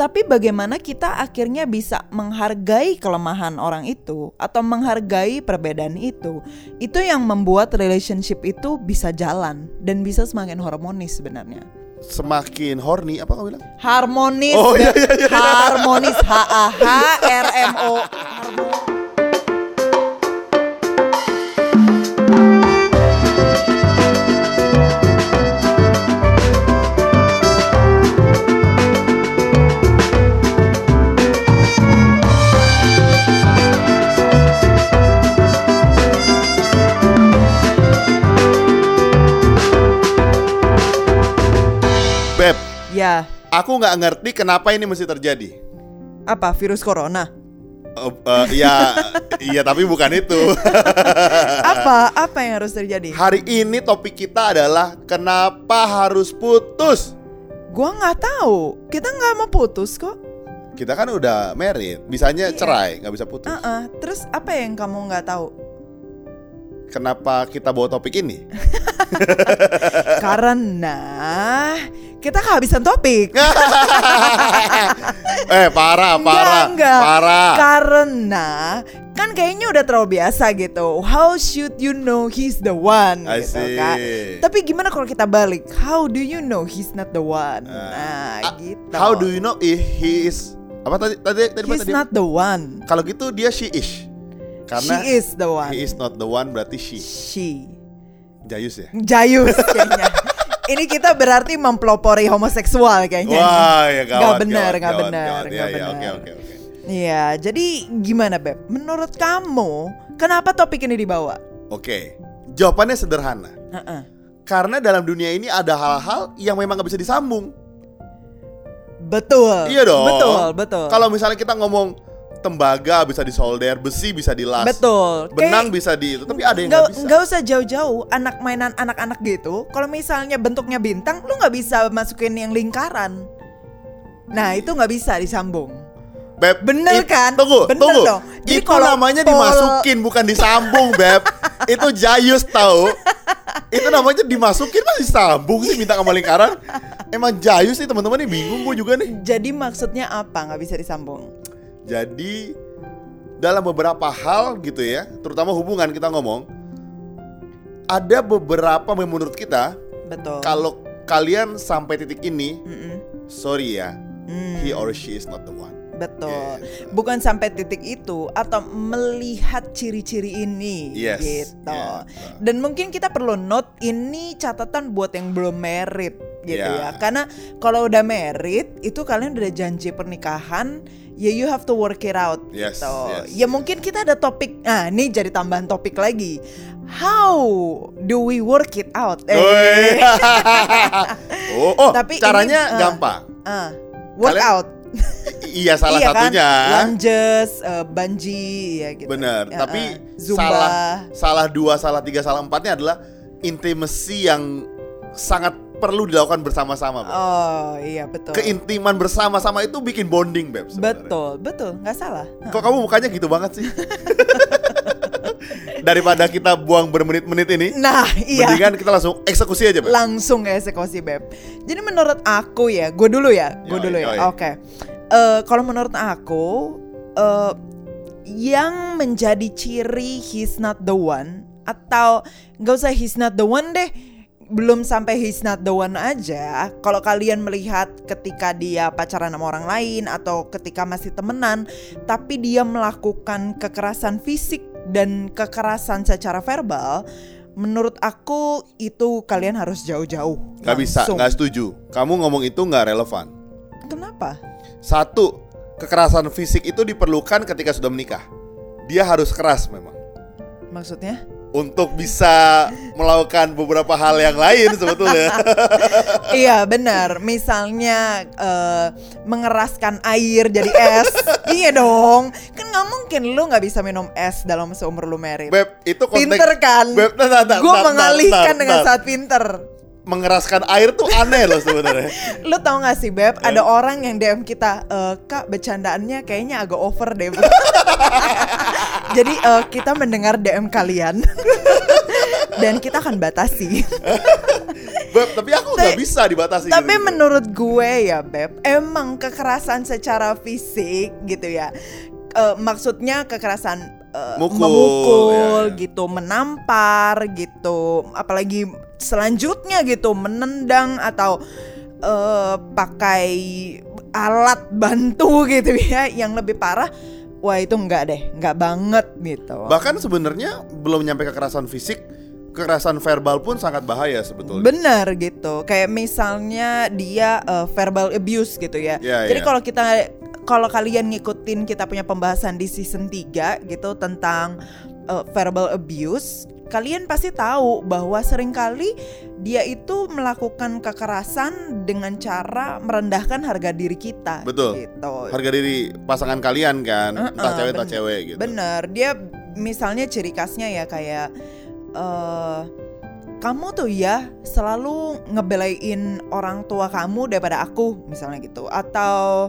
Tapi bagaimana kita akhirnya bisa menghargai kelemahan orang itu atau menghargai perbedaan itu, itu yang membuat relationship itu bisa jalan dan bisa semakin harmonis sebenarnya. Semakin horny apa kamu bilang? Harmonis, Oh, iya, iya, iya. harmonis, H A H R M O. Beb, Ya, aku nggak ngerti kenapa ini mesti terjadi. apa virus corona? Eh, eh, Iya, iya tapi bukan itu. Apa? Apa yang harus terjadi? Hari ini topik kita adalah kenapa harus putus. Gua nggak tahu. Kita nggak mau putus kok. Kita kan udah married, bisanya Iya. cerai, nggak bisa putus. Uh-uh. Terus apa yang kamu nggak tahu? Kenapa kita bawa topik ini? Karena kita kehabisan topik. eh parah, parah, Enggak, enggak. parah. Karena kan kayaknya udah terlalu biasa gitu. How should you know he's the one? I gitu see. kan. Tapi gimana kalau kita balik? How do you know he's not the one? Nah, Ah, gitu. How do you know if he is apa tadi tadi tadi He's tadi? not the one. Kalau gitu dia she is. Karena She is the one. he is not the one berarti she. She. Jayus ya. Jayus kayaknya. Ini kita berarti mempelopori homoseksual kayaknya. Wah, ya gawat. Nggak benar, gawat, benar, nggak Iya, iya, benar. Oke, oke, oke. Iya, jadi gimana Beb? Menurut kamu, kenapa topik ini dibawa? Oke. Jawabannya sederhana. Heeh. Karena dalam dunia ini ada hal-hal yang memang nggak bisa disambung. Betul. Iya dong. Betul, betul. Kalau misalnya kita ngomong tembaga bisa disolder, besi bisa dilas, betul. benang Kayak bisa di itu, tapi ada yang nggak bisa. nggak usah jauh-jauh anak mainan anak-anak gitu. Kalau misalnya bentuknya bintang, lu nggak bisa masukin yang lingkaran. Nah itu nggak bisa disambung. Beb, Bener it- kan? Tunggu, Bener tunggu. dong. Jadi itu kalau namanya pol- dimasukin bukan disambung, Beb. itu jayus tahu. itu namanya dimasukin masih sambung sih minta sama lingkaran. Emang jayus nih teman-teman nih bingung gue juga nih. Jadi maksudnya apa? Nggak bisa disambung? Jadi dalam beberapa hal gitu ya, terutama hubungan kita ngomong, ada beberapa menurut kita Betul. kalau kalian sampai titik ini, Mm-mm. sorry ya, Hmm. he or she is not the one. Betul. Gitu. Bukan sampai titik itu atau melihat ciri-ciri ini Yes, gitu. yeah. Dan mungkin kita perlu note ini catatan buat yang belum married gitu Yeah. ya. Karena kalau udah married itu kalian udah janji pernikahan, ya you have to work it out Yes, gitu. yes, ya mungkin kita ada topik. Nah, ini jadi tambahan topik lagi. How do we work it out? Eh. Oh, oh, Tapi ini, caranya eh, gampang. Ah, work Kalian- out. Iya salah iya kan? satunya. Lunges, eh, banji, ya gitu. Bener, Ya, tapi eh, Zumba. salah salah dua, salah tiga, salah empatnya adalah intimacy yang sangat perlu dilakukan bersama-sama, Beb. Oh iya betul. Keintiman bersama-sama itu bikin bonding, Beb. sebenarnya. betul, betul, nggak salah. Kok kamu mukanya gitu banget sih? Daripada kita buang bermenit-menit ini, Nah iya. mendingan kita langsung eksekusi aja, Beb. Langsung eksekusi beb. Jadi menurut aku ya, gue dulu ya, gue Yoi, dulu ya. Oke. Eh, Kalau menurut aku, eh, yang menjadi ciri he's not the one atau nggak usah he's not the one deh. Belum sampai he's not the one aja. Kalau kalian melihat ketika dia pacaran sama orang lain atau ketika masih temenan, tapi dia melakukan kekerasan fisik dan kekerasan secara verbal, menurut aku itu kalian harus jauh-jauh. Gak bisa, gak setuju. Kamu ngomong itu gak relevan. Kenapa? Satu, kekerasan fisik itu diperlukan ketika sudah menikah. Dia harus keras memang. Maksudnya? Untuk bisa melakukan beberapa hal yang lain sebetulnya. iya benar. Misalnya eh, mengeraskan air jadi es. iya dong. Kan nggak mungkin lu nggak bisa minum es dalam seumur lu merit. Beb, itu konteks Pinter kan? Beb, nah, nah, nah, Gue nah, nah, mengalihkan nah, dengan nah. saat pinter. Mengeraskan air tuh aneh loh sebenarnya. Lu tau gak sih Beb, Ya. ada orang yang DM kita, "Eh, Kak bercandaannya kayaknya agak over deh. Jadi eh, kita mendengar DM kalian. dan kita akan batasi. Beb, tapi aku nggak bisa dibatasi Tapi gitu-gitu. menurut gue ya Beb, emang kekerasan secara fisik gitu ya. Eh, maksudnya kekerasan eh, Mukul, memukul ya, ya. gitu, menampar gitu, apalagi selanjutnya gitu menendang atau eh, pakai alat bantu gitu ya yang lebih parah. Wah itu enggak deh, enggak banget gitu. Bahkan sebenarnya belum nyampe kekerasan fisik, kekerasan verbal pun sangat bahaya sebetulnya. Bener gitu. Kayak misalnya dia uh, verbal abuse gitu ya. Ya, Jadi ya. kalau kita kalau kalian ngikutin kita punya pembahasan di season 3 gitu tentang uh, verbal abuse, kalian pasti tahu bahwa sering kali dia itu melakukan kekerasan dengan cara merendahkan harga diri kita Betul. gitu. Harga diri pasangan kalian kan, entah Uh-uh, cewek entah cewek gitu. Bener, dia misalnya ciri khasnya ya kayak eh kamu tuh ya selalu ngebelain orang tua kamu daripada aku misalnya gitu atau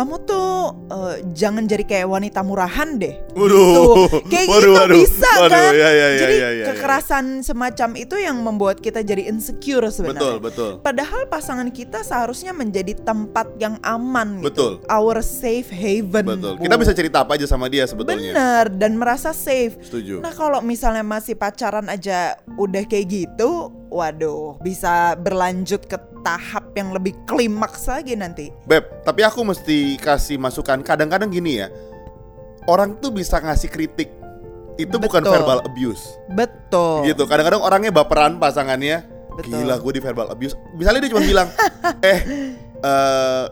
kamu tuh eh, jangan jadi kayak wanita murahan deh. Waduh. Gitu. Kayak Waduh, gitu waduh. bisa Waduh, kan? ya, ya, ya, jadi ya, ya, ya. kekerasan semacam itu yang membuat kita jadi insecure Betul, sebenarnya. betul. Padahal pasangan kita seharusnya menjadi tempat yang aman Betul. gitu. Our safe haven. Betul. Kita bisa cerita apa aja sama dia sebetulnya. Bener dan merasa safe. Setuju. Nah kalau misalnya masih pacaran aja udah kayak gitu, waduh bisa berlanjut ke tahap yang lebih klimaks lagi nanti. Beb, tapi aku mesti kasih masukan. Kadang-kadang gini ya, orang tuh bisa ngasih kritik. Itu bukan Betul. verbal abuse. Betul. Gitu. Kadang-kadang orangnya baperan pasangannya. Betul. Gila, gue di verbal abuse. Misalnya dia cuma bilang, eh, eh,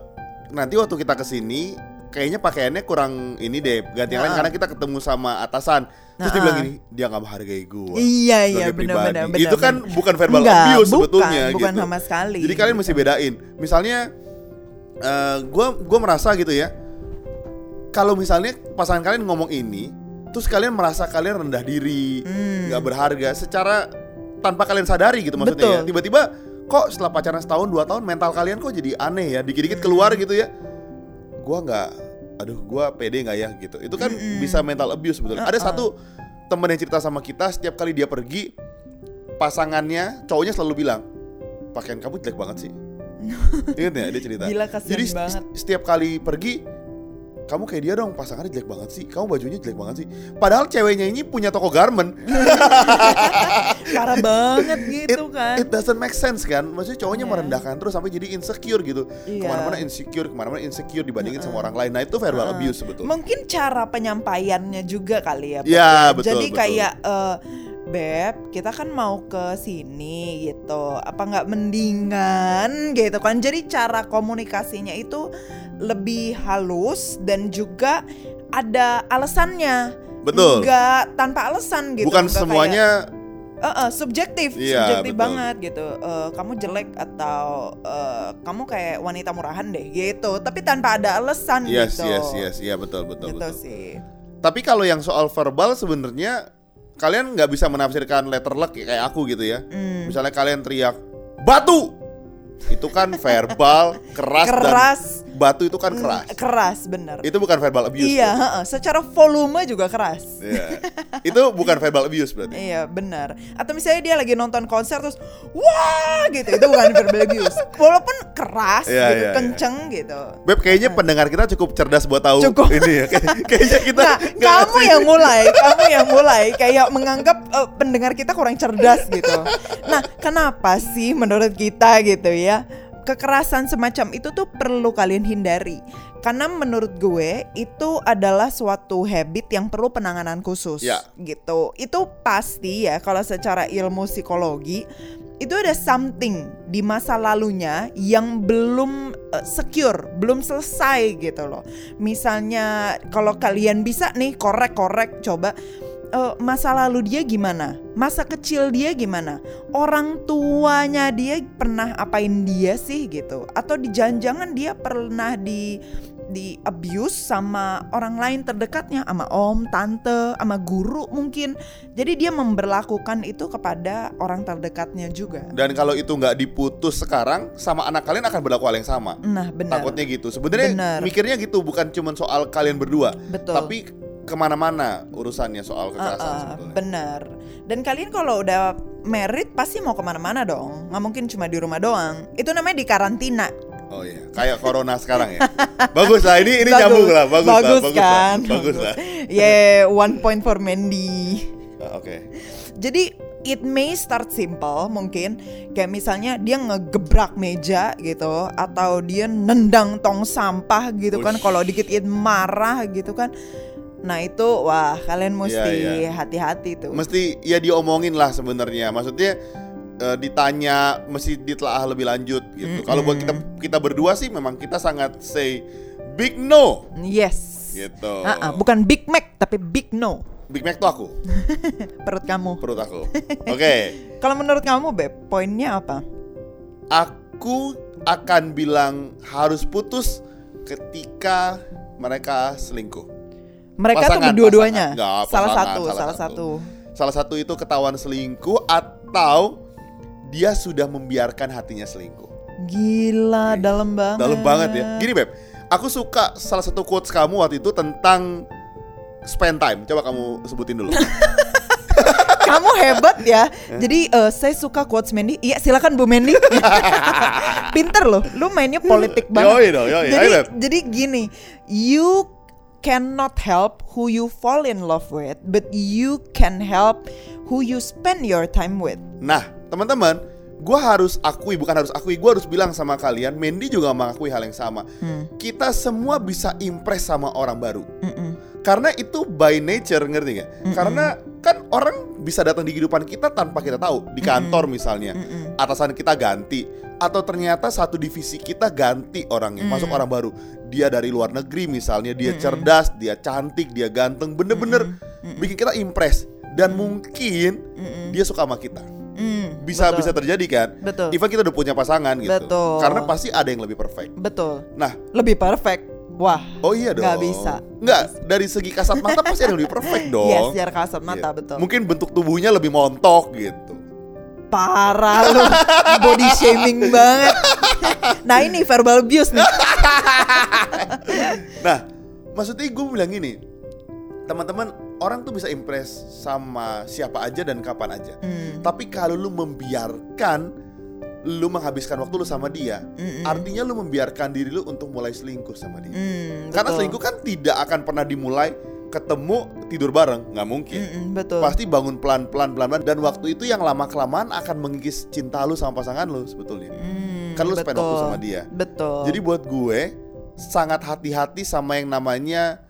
nanti waktu kita ke sini, kayaknya pakaiannya kurang ini deh. Ganti yang lain Nah. karena kita ketemu sama atasan. Terus dia Nah. bilang gini, dia nggak menghargai gue. Iya iya sebagai benar pribadi. benar benar. Itu kan benar. bukan verbal Enggak, abuse bukan, sebetulnya bukan gitu. sama sekali. Jadi kalian mesti bedain. Misalnya eh gua gua merasa gitu ya. Kalau misalnya pasangan kalian ngomong ini, terus kalian merasa kalian rendah diri, Hmm. nggak berharga secara tanpa kalian sadari gitu maksudnya ya. Betul. Tiba-tiba kok setelah pacaran setahun dua tahun mental kalian kok jadi aneh ya, dikit-dikit keluar Hmm. gitu ya. Gua nggak aduh gua pede nggak ya gitu. Itu kan bisa mental abuse betul. Ada Uh-uh. satu temen yang cerita sama kita setiap kali dia pergi pasangannya cowoknya selalu bilang pakaian kamu jelek banget sih Ingat ya dia cerita Gila, Jadi banget. setiap kali pergi kamu kayak dia dong pasangannya jelek banget sih kamu bajunya jelek banget sih padahal ceweknya ini punya toko garment Parah banget it, gitu kan. it doesn't make sense kan maksudnya cowoknya Iya. merendahkan terus sampai jadi insecure gitu Iya. ke mana-mana insecure ke mana-mana insecure dibandingin sama orang lain nah itu verbal abuse sebetulnya Mungkin cara penyampaiannya juga kali ya. Beb, Ya, betul, Jadi betul. kayak eh, Beb, kita kan mau ke sini gitu. Apa nggak mendingan gitu kan? Jadi cara komunikasinya itu lebih halus dan juga ada alasannya. Betul. Nggak tanpa alasan gitu. bukan Nggak kayak- semuanya Eh, eh, subjektif, Iya, subjektif betul. banget gitu. Eh, kamu jelek atau eh, kamu kayak wanita murahan deh gitu. Tapi tanpa ada alasan yes gitu. yes yes iya betul betul Gitu betul sih. Tapi kalau yang soal verbal sebenarnya kalian nggak bisa menafsirkan letter luck kayak aku gitu ya. Hmm. Misalnya kalian teriak batu, itu kan verbal keras, Keras. Batu itu kan keras. Mm, Keras bener. Itu bukan verbal abuse. Iya, heeh. secara volume juga keras. Iya. itu bukan verbal abuse berarti. Iya benar. Atau misalnya dia lagi nonton konser terus wah gitu itu bukan verbal abuse. Walaupun keras Iya, gitu, iya, iya. kenceng gitu. Beb kayaknya pendengar kita cukup cerdas buat tahu Cukup. ini ya. Kay- Kayaknya kita Nah, kamu yang mulai, kamu yang mulai kayak menganggap eh, pendengar kita kurang cerdas gitu. Nah, kenapa sih menurut kita gitu ya? Kekerasan semacam itu tuh perlu kalian hindari. Karena menurut gue itu adalah suatu habit yang perlu penanganan khusus Ya. gitu. Itu pasti ya kalau secara ilmu psikologi itu ada something di masa lalunya yang belum eh, secure, belum selesai gitu loh. Misalnya kalau kalian bisa nih korek-korek coba eh, masa lalu dia gimana? Masa kecil dia gimana? Orang tuanya dia pernah apain dia sih gitu? Atau di jangan-jangan dia pernah di di abuse sama orang lain terdekatnya sama om, tante, sama guru mungkin. Jadi dia memperlakukan itu kepada orang terdekatnya juga. Dan kalau itu nggak diputus sekarang, sama anak kalian akan berlaku hal yang sama. Nah, benar. Takutnya gitu. Sebenarnya Benar. mikirnya gitu, bukan cuma soal kalian berdua, Betul. tapi ke mana-mana urusannya soal kekerasan Uh, sebetulnya. bener. Dan kalian kalau udah married pasti mau ke mana-mana dong. Nggak mungkin cuma di rumah doang. Itu namanya di karantina. Oh iya, kayak corona sekarang ya. bagus lah, ini ini Bagus. nyambung lah, bagus, Bagus lah, bagus kan? lah, bagus lah. Yeah, one point for Mandy. Ah, Oke. Jadi it may start simple mungkin kayak misalnya dia ngegebrak meja gitu atau dia nendang tong sampah gitu kan Ush. kalau dikit marah gitu kan. Nah itu wah kalian mesti iya. hati-hati tuh. Mesti ya diomongin lah sebenarnya. Maksudnya eh, ditanya, mesti ditelaah lebih lanjut gitu. Kalau buat kita kita berdua sih memang kita sangat say big no yes. gitu. Ah, ah, bukan Big Mac tapi Big No Big Mac tuh aku, perut kamu. perut aku. Oke. Kalau menurut kamu Beb, poinnya apa? Aku akan bilang harus putus ketika mereka selingkuh. Mereka tuh Pasangan, berdua-duanya. pasangan. Nggak, salah satu, salah salah satu. satu. Salah satu itu ketahuan selingkuh atau dia sudah membiarkan hatinya selingkuh. Gila, dalam banget. Dalam banget ya. Gini Beb, aku suka salah satu quotes kamu waktu itu tentang spend time. Coba kamu sebutin dulu. Kamu hebat ya. Jadi eh, saya suka quotes Mandy. Iya, silakan Bu Mandy. Pinter loh. Lu mainnya politik banget. Yoi dong, yoi. Jadi jadi gini, you cannot help who you fall in love with, but you can help who you spend your time with. Nah, teman-teman, gue harus akui, bukan harus akui, gue harus bilang sama kalian, Mandy juga mengakui hal yang sama. Hmm. Kita semua bisa impress sama orang baru. Mm-mm. Karena itu by nature, ngerti nggak? Karena kan orang bisa datang di kehidupan kita tanpa kita tahu. Di kantor misalnya, Mm-mm. atasan kita ganti. Atau ternyata satu divisi kita ganti orangnya, masuk orang baru. Dia dari luar negeri misalnya, dia cerdas, dia cantik, dia ganteng, bener-bener bikin kita impress. Dan mungkin dia suka sama kita Mm, bisa betul. bisa terjadi kan Betul. even kita udah punya pasangan gitu Betul. karena pasti ada yang lebih perfect Betul. nah Lebih perfect. Wah. oh iya dong Nggak bisa. nggak dari segi kasat mata pasti ada yang lebih perfect dong Yes, secara kasat mata Iya. betul. mungkin bentuk tubuhnya lebih montok gitu Parah lu. Body shaming banget. Nah ini verbal abuse nih. Nah maksudnya gue bilang gini. Teman-teman orang tuh bisa impress sama siapa aja dan kapan aja. Hmm. tapi kalau lu membiarkan lu menghabiskan waktu lu sama dia artinya lu membiarkan diri lu untuk mulai selingkuh sama dia. Hmm, Karena betul. selingkuh kan tidak akan pernah dimulai ketemu tidur bareng, nggak mungkin. Mm-mm, Betul Pasti bangun pelan-pelan pelan-pelan dan waktu itu yang lama kelamaan akan mengikis cinta lu sama pasangan lu sebetulnya. Hmm, kan lu spend waktu sama dia. Betul Jadi buat gue sangat hati-hati sama yang namanya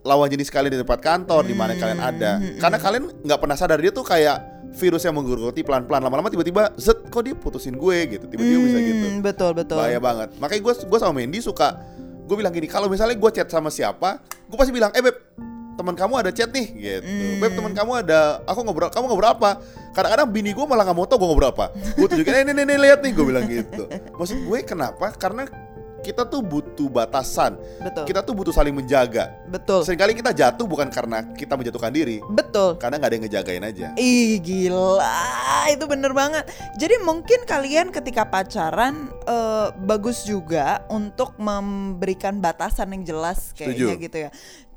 lawan jenis kalian di tempat kantor di mana kalian ada. Hmm, Karena kalian nggak pernah sadar dia tuh kayak virus yang menggerogoti pelan-pelan lama-lama tiba-tiba zet kok dia putusin gue gitu. Tiba-tiba bisa gitu. Betul betul Bahaya banget. Makanya gue gue sama Mandy suka gue bilang gini, kalau misalnya gue chat sama siapa, gue pasti bilang, "Eh, Beb, teman kamu ada chat nih." gitu. Hmm. "Beb, teman kamu ada aku ngobrol, kamu ngobrol apa?" Kadang-kadang bini gue malah nggak mau tau gue ngobrol apa. Gue tunjukin, "Eh, nih, nih, nih, lihat nih." Gue bilang gitu. Maksud gue kenapa? Karena kita tuh butuh batasan. Betul Kita tuh butuh saling menjaga. Betul Seringkali kita jatuh bukan karena kita menjatuhkan diri, Betul karena nggak ada yang ngejagain aja. Ih gila itu bener banget Jadi mungkin kalian ketika pacaran eh, Bagus juga untuk memberikan batasan yang jelas kayaknya Setuju. gitu ya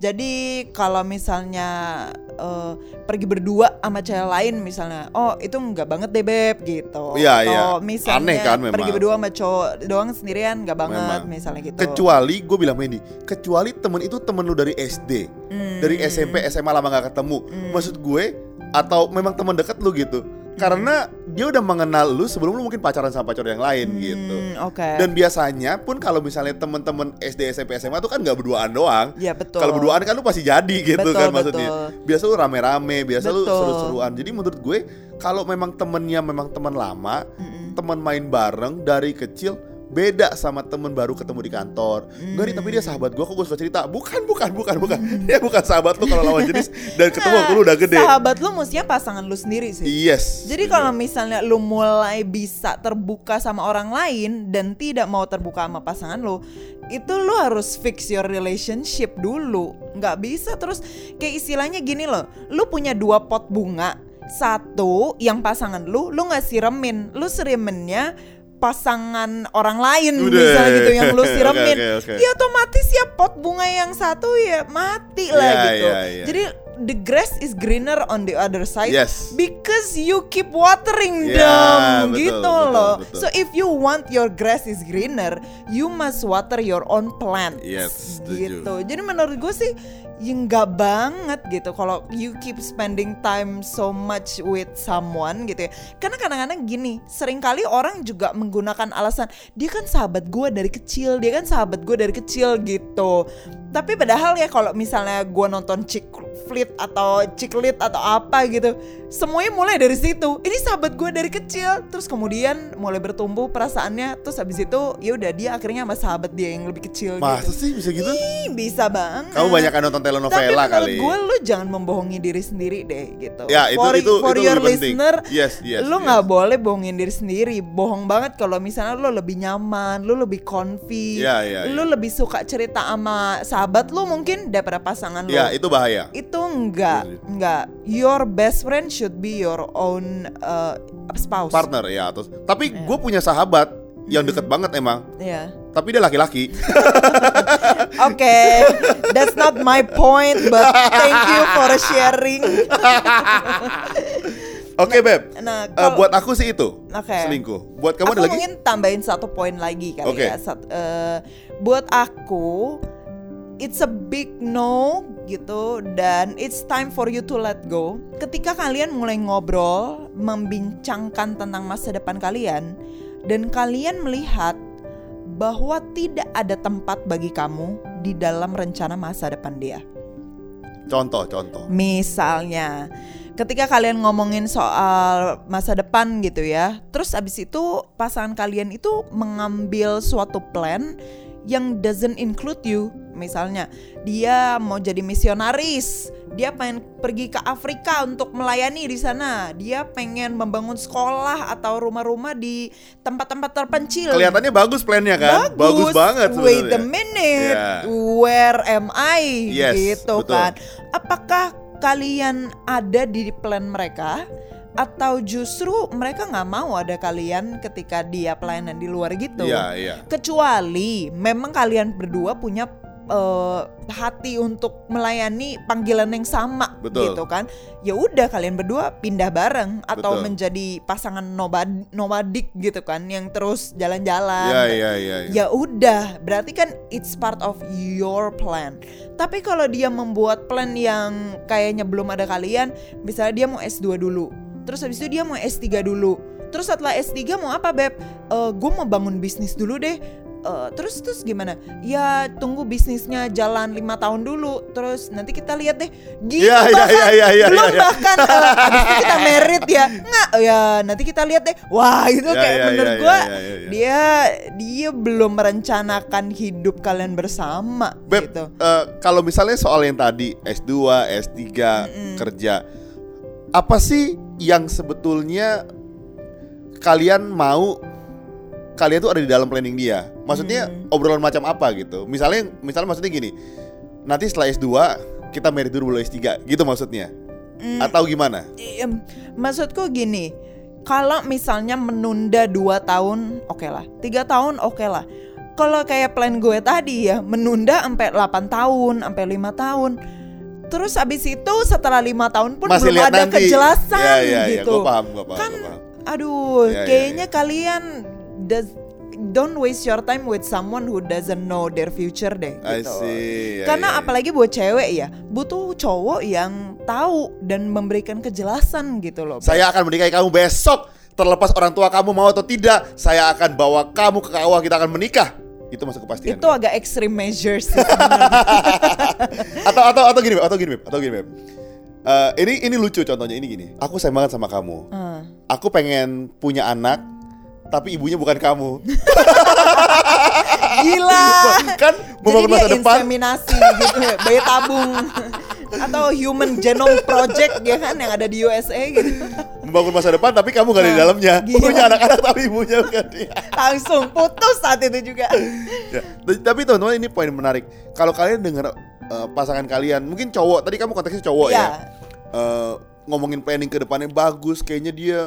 Jadi kalau misalnya eh, pergi berdua sama cewek lain misalnya Oh itu nggak banget deh beb gitu Iya, Atau iya. misalnya Aneh kan memang. pergi berdua sama cowok doang sendirian nggak banget Memang. misalnya gitu Kecuali gue bilang Mandy, kecuali temen itu temen lu dari SD, Hmm. dari SMP, SMA lama gak ketemu. Maksud gue atau memang teman deket lu gitu. Karena dia udah mengenal lu sebelum lu mungkin pacaran sama pacar yang lain gitu. Hmm, Oke Dan biasanya pun kalau misalnya temen-temen SD, SMP, SMA tuh kan nggak berduaan doang. Iya betul Kalau berduaan kan lu pasti jadi gitu Betul, kan maksudnya. betul. Biasa lu rame-rame, biasa lu Betul. seru-seruan. Jadi menurut gue kalau memang temennya memang teman lama, teman main bareng dari kecil beda sama temen baru ketemu di kantor. Enggak nih, tapi dia sahabat gue kok gue suka cerita. Bukan, bukan, bukan, bukan. dia bukan sahabat lu kalau lawan jenis dan ketemu waktu lu udah gede. Nah, Sahabat lu mestinya pasangan lu sendiri sih Yes. Jadi kalau misalnya lu mulai bisa terbuka sama orang lain dan tidak mau terbuka sama pasangan lu, itu lu harus fix your relationship dulu. Nggak bisa terus kayak istilahnya gini loh, lu punya dua pot bunga, satu yang pasangan lu, lu nggak siremin, lu sireminnya pasangan orang lain Udah. misalnya gitu yang lu Oke, siremin oke, oke. ya otomatis ya pot bunga yang satu ya mati lah Iya, gitu iya, iya. jadi the grass is greener on the other side Yes. because you keep watering Ya, them betul, gitu betul, loh betul. so if you want your grass is greener you must water your own plants Yes, setuju. gitu jadi menurut gue sih ya nggak banget gitu kalau you keep spending time so much with someone gitu ya karena kadang-kadang gini sering kali orang juga menggunakan alasan dia kan sahabat gue dari kecil dia kan sahabat gue dari kecil gitu tapi padahal ya kalau misalnya gue nonton chick flit atau chick lit atau apa gitu semuanya mulai dari situ ini sahabat gue dari kecil terus kemudian mulai bertumbuh perasaannya terus habis itu ya udah dia akhirnya sama sahabat dia yang lebih kecil Masa gitu sih bisa gitu? Ih, bisa banget Kamu banyak nonton tapi telenovela menurut kali. gue lu jangan membohongi diri sendiri deh gitu. Ya, itu- for, itu- for itu your penting. listener, Yes, yes, lu yes. nggak boleh bohongin diri sendiri. Bohong banget kalau misalnya lu lebih nyaman, lu lebih comfy, Ya, ya, lu ya. lebih suka cerita sama sahabat lu mungkin daripada pasangan lu. Ya, itu bahaya. Itu enggak, Iya, iya. enggak. Your best friend should be your own uh, spouse. Partner ya atau tapi gue punya sahabat yang deket banget emang, Ya. tapi dia laki-laki. Oke, that's not my point, but thank you for sharing. Oke beb, Nah, Eh, kalau- buat aku sih itu Oke. selingkuh. Buat kamu aku ada lagi? mungkin tambahin satu poin lagi kali Oke. ya. Sat- eh, buat aku, it's a big no gitu dan it's time for you to let go. Ketika kalian mulai ngobrol, membincangkan tentang masa depan kalian dan kalian melihat bahwa tidak ada tempat bagi kamu di dalam rencana masa depan dia. Contoh, contoh. Misalnya, ketika kalian ngomongin soal masa depan gitu ya, terus abis itu pasangan kalian itu mengambil suatu plan yang doesn't include you. Misalnya, dia mau jadi misionaris, dia pengen pergi ke Afrika untuk melayani di sana, dia pengen membangun sekolah atau rumah-rumah di tempat-tempat terpencil. Kelihatannya bagus plannya kan? Bagus, banget Wait a minute, Ya. where am I? Yes, gitu betul. kan. Apakah kalian ada di plan mereka? Atau justru mereka nggak mau ada kalian ketika dia pelayanan di luar gitu? Iya, iya. Kecuali memang kalian berdua punya eh, hati untuk melayani panggilan yang sama Betul. gitu kan. Ya udah kalian berdua pindah bareng atau Betul. menjadi pasangan nomad nomadik gitu kan yang terus jalan-jalan. Iya. Ya udah, berarti kan it's part of your plan. Tapi kalau dia membuat plan yang kayaknya belum ada kalian, misalnya dia mau S2 dulu, terus habis itu dia mau S3 dulu. Terus setelah S3 mau apa, Beb? gue mau bangun bisnis dulu deh. Eh, terus terus gimana? Ya tunggu bisnisnya jalan lima tahun dulu. Terus nanti kita lihat deh. Gitu Iya, iya, bahkan. iya, iya, iya, Belum iya. bahkan eh, habis itu kita merit ya. Nggak, ya nanti kita lihat deh. Wah, itu Iya, kayak iya, menurut iya, gue iya, iya, iya. dia dia belum merencanakan hidup kalian bersama Beb, gitu. eh, kalau misalnya soal yang tadi S2, S3, kerja, apa sih yang sebetulnya kalian mau kalian tuh ada di dalam planning dia? Maksudnya Mm. obrolan macam apa gitu? Misalnya, misalnya maksudnya gini, nanti setelah S2 kita married dulu baru S3, gitu maksudnya? Mm. Atau gimana? Em, maksudku gini, kalau misalnya menunda 2 tahun, oke lah. Tiga tahun, oke lah. Kalau kayak plan gue tadi ya, menunda sampai 8 tahun, sampai lima tahun. Terus abis itu setelah lima tahun pun Masih belum ada nanti. kejelasan Ya, ya, ya, gitu. gua paham, gua paham, kan, gua paham. aduh, Ya, ya, kayaknya ya. kalian does- don't waste your time with someone who doesn't know their future deh. I Gitu. see. Ya, Karena ya, ya. apalagi buat cewek ya, butuh cowok yang tahu dan memberikan kejelasan gitu loh. Saya akan menikahi kamu besok. Terlepas orang tua kamu mau atau tidak, saya akan bawa kamu ke kawah kita akan menikah. Itu masuk kepastian. itu agak extreme measures sih atau atau atau gini, atau gini, atau gini. Eh, ini ini lucu contohnya ini gini. Aku sayang banget sama kamu. Hmm. Aku pengen punya anak, tapi ibunya bukan kamu. Gila. kan membangun masa depan. inseminasi gitu bayi tabung atau Human Genome Project ya kan yang ada di USA gitu. Membangun masa depan, tapi kamu gak ada di Nah, dalamnya. gila. Punya anak-anak tapi ibunya bukan dia. Langsung putus saat itu juga. Ya, Tapi teman-teman ini poin menarik. Kalau kalian dengar eh, pasangan kalian, mungkin cowok. Tadi kamu konteksnya cowok Iya. ya. Eh, ngomongin planning ke depannya bagus, kayaknya dia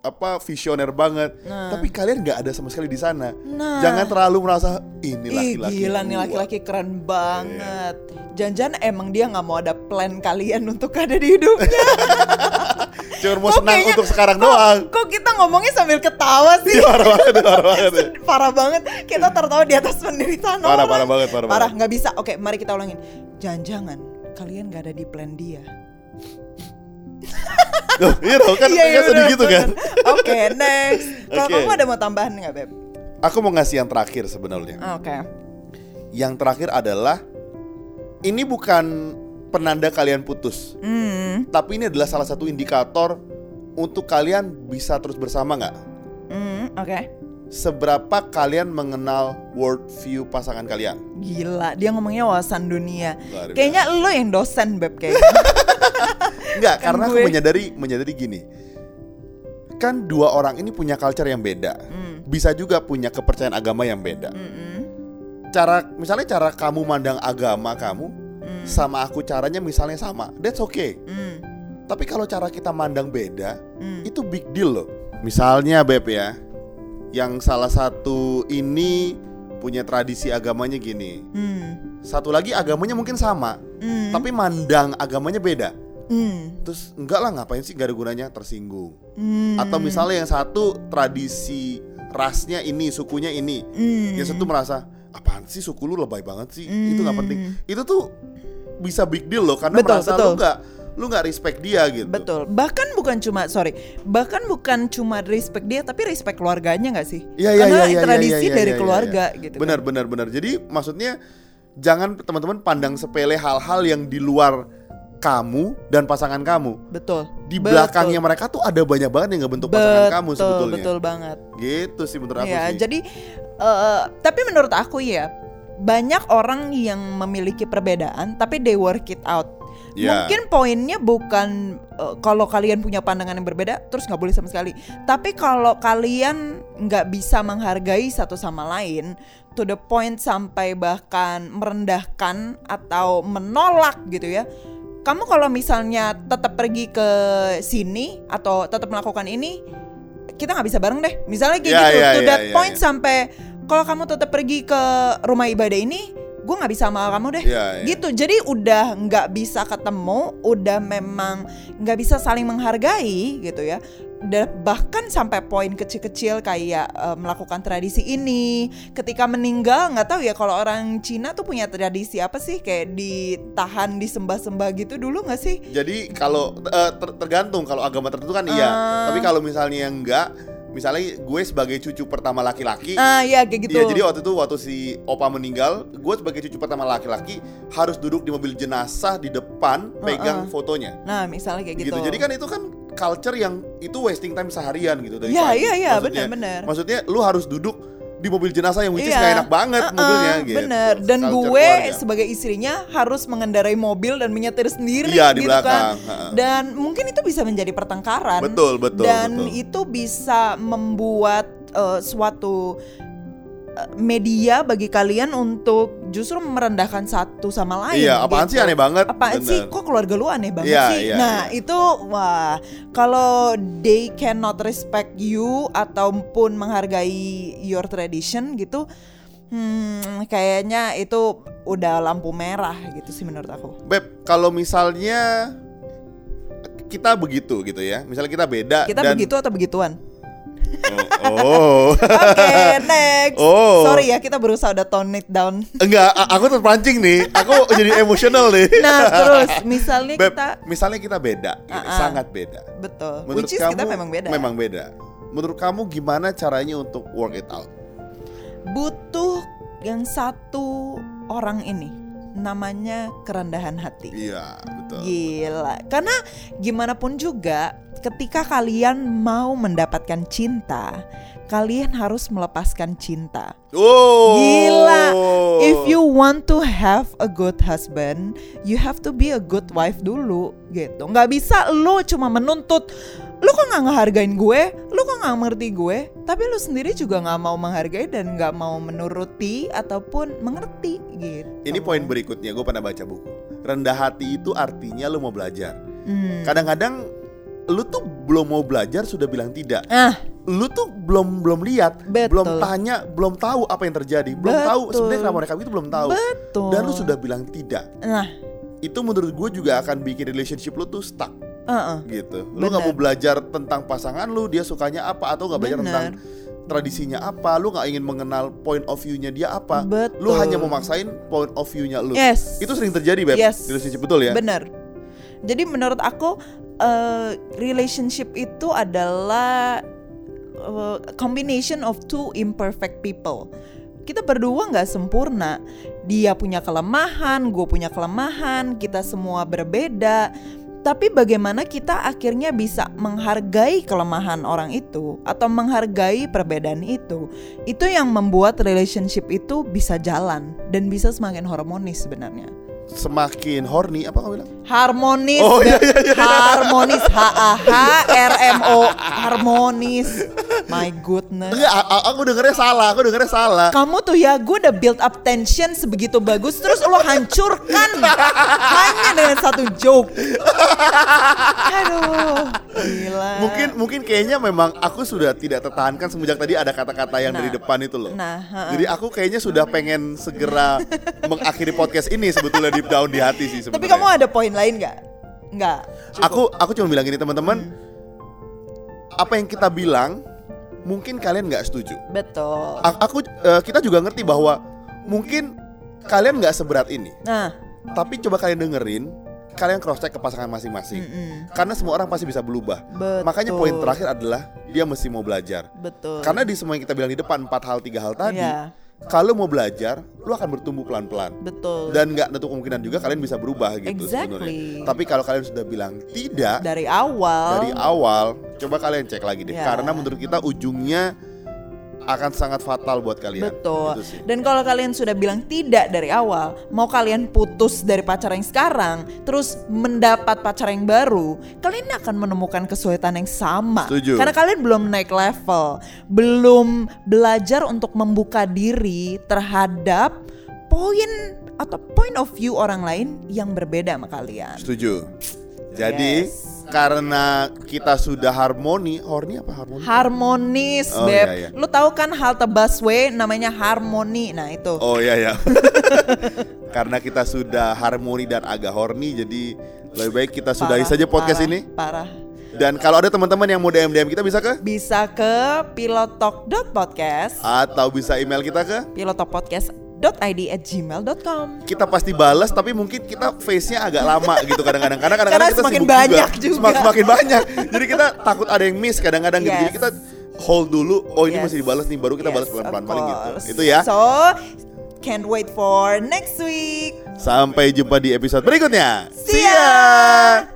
apa visioner banget. Nah. Tapi kalian nggak ada sama sekali di sana. Nah. Jangan terlalu merasa ini laki-laki. gila nih gua." laki-laki keren banget. Jangan-jangan emang dia nggak mau ada plan kalian untuk ada di hidupnya. Cuma mau Kok senang kayaknya- untuk sekarang kok- doang. Kok kita ngomongnya sambil ketawa sih? Iya, parah banget, parah banget. parah banget. Kita tertawa di atas penderitaan Parah, orang. parah banget, parah Parah, nggak bisa. Oke, mari kita ulangin. Jangan-jangan kalian nggak ada di plan dia. Loh, iya dong, kan, Iya, iya, kan sedih gitu kan. Oke, next. Kalau Oke. kamu ada mau tambahan nggak, Beb? Aku mau ngasih yang terakhir sebenarnya. Oke. Yang terakhir adalah ini bukan penanda kalian putus, Hmm. tapi ini adalah salah satu indikator untuk kalian bisa terus bersama nggak? Hmm, oke. Seberapa kalian mengenal world view pasangan kalian? Gila, dia ngomongnya wawasan dunia. Luar biasa. Kayaknya lo yang dosen, Beb kayaknya. Enggak, Kan karena aku gue. menyadari menyadari gini. Kan dua orang ini punya culture yang beda. Hmm. Bisa juga punya kepercayaan agama yang beda. Mm-mm. Cara misalnya cara kamu mandang agama kamu Hmm. sama aku caranya misalnya sama. That's okay. Hmm. Tapi kalau cara kita mandang beda, Hmm. itu big deal loh. Misalnya Beb ya, yang salah satu ini punya tradisi agamanya gini. Hmm. Satu lagi agamanya mungkin sama, Hmm. tapi mandang agamanya beda. Hmm. Terus enggak lah ngapain sih gak ada gunanya tersinggung. Hmm. Atau misalnya yang satu tradisi rasnya ini, sukunya ini. Hmm. Yang satu merasa apaan sih suku lu lebay banget sih. Itu nggak penting. Itu tuh bisa big deal loh karena. Betul, merasa betul. lu nggak lu nggak respect dia gitu. Betul. Bahkan bukan cuma sorry, bahkan bukan cuma respect dia, tapi respect keluarganya nggak sih? Iya iya Karena iya iya, tradisi iya, iya, dari iya, keluarga iya. gitu. Benar kan. benar benar. Jadi maksudnya jangan teman-teman pandang sepele hal-hal yang di luar kamu dan pasangan kamu. Betul. Di Betul. belakangnya mereka tuh ada banyak banget yang ngebentuk pasangan kamu Betul, sebetulnya. Betul banget. Gitu sih menurut aku Ya, sih. jadi eh, tapi menurut aku ya banyak orang yang memiliki perbedaan tapi they work it out. Ya. Mungkin poinnya bukan eh, kalau kalian punya pandangan yang berbeda terus nggak boleh sama sekali. Tapi kalau kalian nggak bisa menghargai satu sama lain to the point sampai bahkan merendahkan atau menolak gitu ya. Kamu kalau misalnya tetap pergi ke sini atau tetap melakukan ini, kita nggak bisa bareng deh. Misalnya kayak Ya, gitu, ya, to ya, that ya, point ya. sampai kalau kamu tetap pergi ke rumah ibadah ini, gue nggak bisa sama kamu deh. Ya, ya. Gitu. Jadi udah nggak bisa ketemu, udah memang nggak bisa saling menghargai gitu ya. Da- bahkan sampai poin kecil-kecil kayak eh, melakukan tradisi ini ketika meninggal nggak tahu ya kalau orang Cina tuh punya tradisi apa sih kayak ditahan disembah-sembah gitu dulu nggak sih Jadi kalau eh, ter- tergantung kalau agama tertentu kan iya. Ah. Tapi kalau misalnya enggak, misalnya gue sebagai cucu pertama laki-laki, ah ya kayak gitu Iya, jadi waktu itu waktu si opa meninggal, gue sebagai cucu pertama laki-laki harus duduk di mobil jenazah di depan pegang fotonya. nah misalnya kayak Gitu. gitu, Jadi kan itu kan culture yang itu wasting time seharian gitu dari Iya, pagi. iya, iya, Maksudnya- benar-benar. Maksudnya lu harus duduk di mobil jenazah yang which Iya. enak banget Uh-uh, mobilnya gitu. Bener. Dan Culture gue keluarga. sebagai istrinya harus mengendarai mobil dan menyetir sendiri Iya, di gitu belakang. kan. Dan mungkin itu bisa menjadi pertengkaran. Betul, betul, Dan betul. itu bisa membuat eh, suatu media bagi kalian untuk justru merendahkan satu sama lain. Iya, apaan gitu. sih aneh banget. Apaan Bener. sih kok keluarga lu aneh banget Iya, sih? iya, nah, iya. itu wah, kalau they cannot respect you ataupun menghargai your tradition gitu, hmm, kayaknya itu udah lampu merah gitu sih menurut aku. Beb, kalau misalnya kita begitu gitu ya. Misalnya kita beda Kita dan begitu atau begituan? Oh. oh. Oke, next. Oh. Sorry ya, kita berusaha udah tone it down. Enggak, aku terpancing nih. Aku jadi emosional nih. Nah, terus misalnya Beb, kita misalnya kita beda, gitu, Ah-ah. sangat beda. betul. Menurut Which is kamu kita memang beda. Memang beda. Menurut kamu gimana caranya untuk work it out? butuh yang satu orang ini namanya kerendahan hati. Iya, betul. Gila. Karena gimana pun juga ketika kalian mau mendapatkan cinta, kalian harus melepaskan cinta. Oh. Gila. If you want to have a good husband, you have to be a good wife dulu gitu. Nggak bisa lu cuma menuntut lu kok nggak ngehargain gue, lu kok nggak mengerti gue, tapi lu sendiri juga nggak mau menghargai dan nggak mau menuruti ataupun mengerti gitu. Ini poin berikutnya, gue pernah baca buku. Rendah hati itu artinya lu mau belajar. Hmm. Lu tuh belum mau belajar sudah bilang tidak. Ah, Lu tuh belum belum lihat, Betul. belum tanya, belum tahu apa yang terjadi, belum tahu sebenarnya kenapa mereka itu belum tahu. betul. Dan lu sudah bilang tidak. Nah, Itu menurut gue juga akan bikin relationship lu tuh stuck uh-uh. gitu. Lu nggak Benar. mau belajar tentang pasangan lu, dia sukanya apa atau nggak belajar Benar. tentang tradisinya apa, lu nggak ingin mengenal point of view-nya dia apa. Betul. Lu hanya memaksain point of view-nya lu. Yes. Itu sering terjadi, Beb. Yes. di Relationship betul ya? Bener. Jadi menurut aku eh, relationship itu adalah eh, combination of two imperfect people. Kita berdua nggak sempurna. Dia punya kelemahan, gue punya kelemahan, kita semua berbeda. Tapi bagaimana kita akhirnya bisa menghargai kelemahan orang itu atau menghargai perbedaan itu? Itu yang membuat relationship itu bisa jalan dan bisa semakin harmonis sebenarnya Semakin horny apa kamu bilang? harmonis Oh, iya, iya, iya. harmonis H A H R M O harmonis my goodness Enggak, aku dengernya salah, aku dengernya salah. kamu tuh ya gue udah build up tension sebegitu bagus terus lo hancurkan hanya dengan satu joke aduh gila Mungkin mungkin kayaknya memang aku sudah tidak tertahankan semenjak tadi ada kata-kata yang dari Nah. depan itu loh. Nah, ha-ha. Jadi aku kayaknya sudah pengen segera mengakhiri podcast ini sebetulnya deep down di hati sih tapi sebenarnya. kamu ada poin lain nggak nggak. Aku aku cuma bilang gini teman-teman, apa yang kita bilang mungkin kalian nggak setuju. betul A- Aku eh, kita juga ngerti bahwa mungkin kalian nggak seberat ini. nah Tapi coba kalian dengerin, kalian cross check ke pasangan masing-masing. Karena semua orang pasti bisa berubah. Betul. Makanya poin terakhir adalah dia mesti mau belajar. betul Karena di semua yang kita bilang di depan empat hal tiga hal tadi, Iya. Kalau mau belajar, lu akan bertumbuh pelan-pelan. betul Dan nggak tentu kemungkinan juga kalian bisa berubah gitu Exactly. sebenarnya. Tapi kalau kalian sudah bilang tidak dari awal dari awal, coba kalian cek lagi deh. Ya. Karena menurut kita ujungnya akan sangat fatal buat kalian. Betul. Dan kalau kalian sudah bilang tidak dari awal, mau kalian putus dari pacar yang sekarang, terus mendapat pacar yang baru, kalian akan menemukan kesulitan yang sama. Setuju. Karena kalian belum naik level, belum belajar untuk membuka diri terhadap poin atau point of view orang lain yang berbeda sama kalian. Setuju. Jadi Yes. Karena kita sudah harmoni, horny apa harmoni? Harmonis, Oh, Beb. iya, iya. Lu tahu kan halte busway namanya harmoni. Nah, itu. Oh iya ya. karena kita sudah harmoni dan agak horny, jadi lebih baik kita sudahi Parah, saja podcast parah, ini. Parah. Dan kalau ada teman-teman yang mau DM DM kita bisa ke Bisa ke pilotalk.podcast, atau bisa email kita ke pilotalkpodcast.id at gmail.com kita pasti balas tapi mungkin kita face-nya agak lama gitu kadang-kadang. Karena kadang-kadang kita semakin sibuk banyak juga. Semak- semakin banyak. Jadi kita takut ada yang miss kadang-kadang gitu. Jadi Yes. kita hold dulu. Oh ini Yes. masih dibalas nih baru kita balas Yes, pelan-pelan of paling gitu. itu ya. So, can't wait for next week. sampai jumpa di episode berikutnya. See ya.